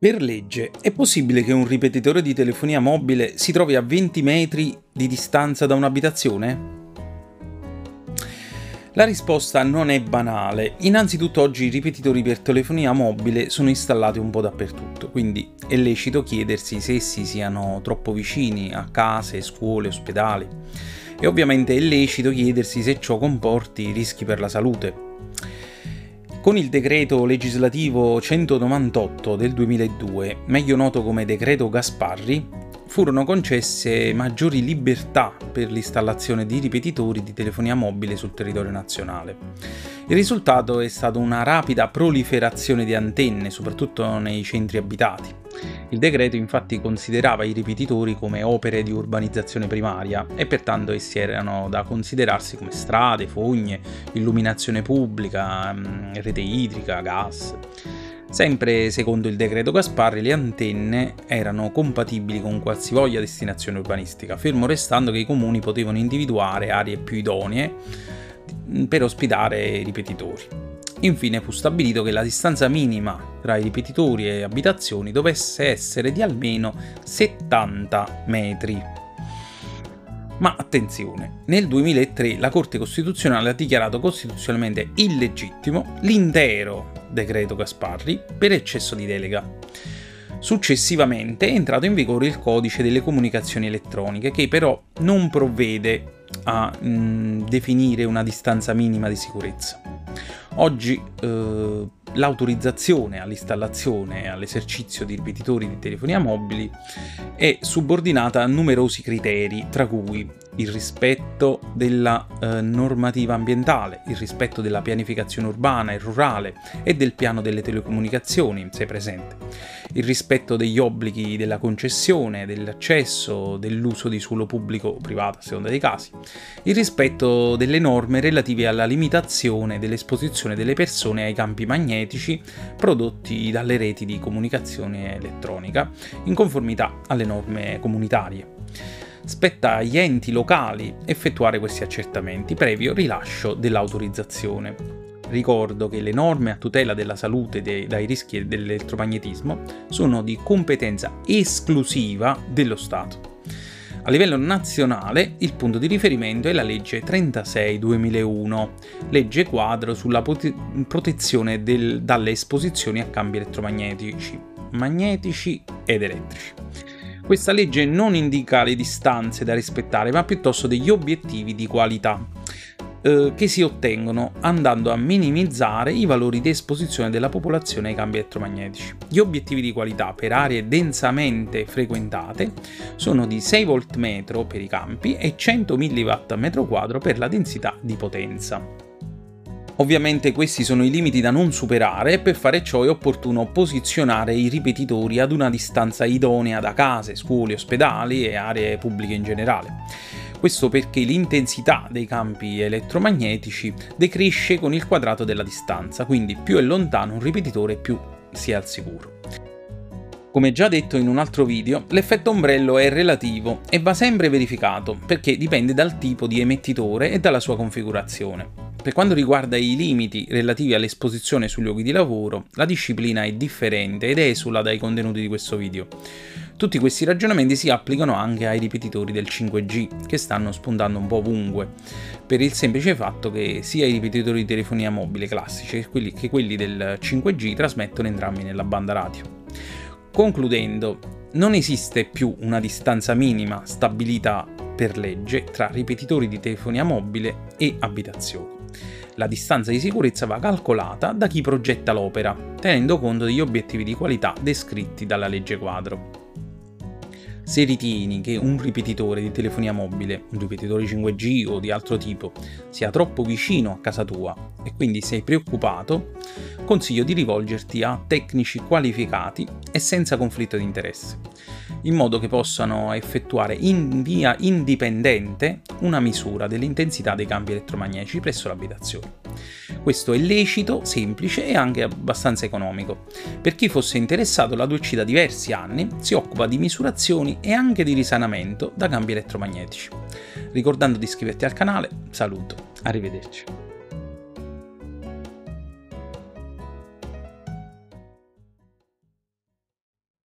Per legge, è possibile che un ripetitore di telefonia mobile si trovi a 20 metri di distanza da un'abitazione? La risposta non è banale. Innanzitutto oggi i ripetitori per telefonia mobile sono installati un po' dappertutto, quindi è lecito chiedersi se essi siano troppo vicini a case, scuole, ospedali. E ovviamente è lecito chiedersi se ciò comporti rischi per la salute. Con il decreto legislativo 198 del 2002, meglio noto come decreto Gasparri, furono concesse maggiori libertà per l'installazione di ripetitori di telefonia mobile sul territorio nazionale. Il risultato è stato una rapida proliferazione di antenne, soprattutto nei centri abitati. Il decreto infatti considerava i ripetitori come opere di urbanizzazione primaria e pertanto essi erano da considerarsi come strade, fogne, illuminazione pubblica, mm, rete idrica, gas. Sempre secondo il decreto Gasparri, le antenne erano compatibili con qualsivoglia destinazione urbanistica, fermo restando che i comuni potevano individuare aree più idonee per ospitare i ripetitori. Infine fu stabilito che la distanza minima tra i ripetitori e abitazioni dovesse essere di almeno 70 metri. Ma attenzione, nel 2003 la Corte Costituzionale ha dichiarato costituzionalmente illegittimo l'intero decreto Gasparri per eccesso di delega. Successivamente è entrato in vigore il codice delle comunicazioni elettroniche che però non provvede a mh, definire una distanza minima di sicurezza. Oggi eh, l'autorizzazione all'installazione e all'esercizio di ripetitori di telefonia mobili è subordinata a numerosi criteri, tra cui il rispetto della eh, normativa ambientale, il rispetto della pianificazione urbana e rurale e del piano delle telecomunicazioni, se presente, il rispetto degli obblighi della concessione, dell'accesso, dell'uso di suolo pubblico o privato a seconda dei casi, il rispetto delle norme relative alla limitazione dell'esposizione delle persone ai campi magnetici prodotti dalle reti di comunicazione elettronica, in conformità alle norme comunitarie spetta agli enti locali effettuare questi accertamenti previo rilascio dell'autorizzazione. Ricordo che le norme a tutela della salute dei, dai rischi dell'elettromagnetismo sono di competenza esclusiva dello Stato. A livello nazionale il punto di riferimento è la legge 36-2001, legge quadro sulla protezione del, dalle esposizioni a cambi elettromagnetici, magnetici ed elettrici. Questa legge non indica le distanze da rispettare, ma piuttosto degli obiettivi di qualità eh, che si ottengono andando a minimizzare i valori di esposizione della popolazione ai cambi elettromagnetici. Gli obiettivi di qualità per aree densamente frequentate sono di 6 volt metro per i campi e 100 mW al metro quadro per la densità di potenza. Ovviamente questi sono i limiti da non superare e per fare ciò è opportuno posizionare i ripetitori ad una distanza idonea da case, scuole, ospedali e aree pubbliche in generale. Questo perché l'intensità dei campi elettromagnetici decresce con il quadrato della distanza, quindi più è lontano un ripetitore più si è al sicuro. Come già detto in un altro video, l'effetto ombrello è relativo e va sempre verificato perché dipende dal tipo di emettitore e dalla sua configurazione. Per quanto riguarda i limiti relativi all'esposizione sui luoghi di lavoro, la disciplina è differente ed esula dai contenuti di questo video. Tutti questi ragionamenti si applicano anche ai ripetitori del 5G, che stanno spuntando un po' ovunque, per il semplice fatto che sia i ripetitori di telefonia mobile classici che quelli del 5G trasmettono entrambi nella banda radio. Concludendo, non esiste più una distanza minima stabilita per legge tra ripetitori di telefonia mobile e abitazioni. La distanza di sicurezza va calcolata da chi progetta l'opera, tenendo conto degli obiettivi di qualità descritti dalla legge quadro. Se ritieni che un ripetitore di telefonia mobile, un ripetitore 5G o di altro tipo, sia troppo vicino a casa tua e quindi sei preoccupato, consiglio di rivolgerti a tecnici qualificati e senza conflitto di interesse, in modo che possano effettuare in via indipendente una misura dell'intensità dei campi elettromagnetici presso l'abitazione. Questo è lecito, semplice e anche abbastanza economico. Per chi fosse interessato, la 2C da diversi anni si occupa di misurazioni e anche di risanamento da cambi elettromagnetici. Ricordando di iscriverti al canale, saluto, arrivederci.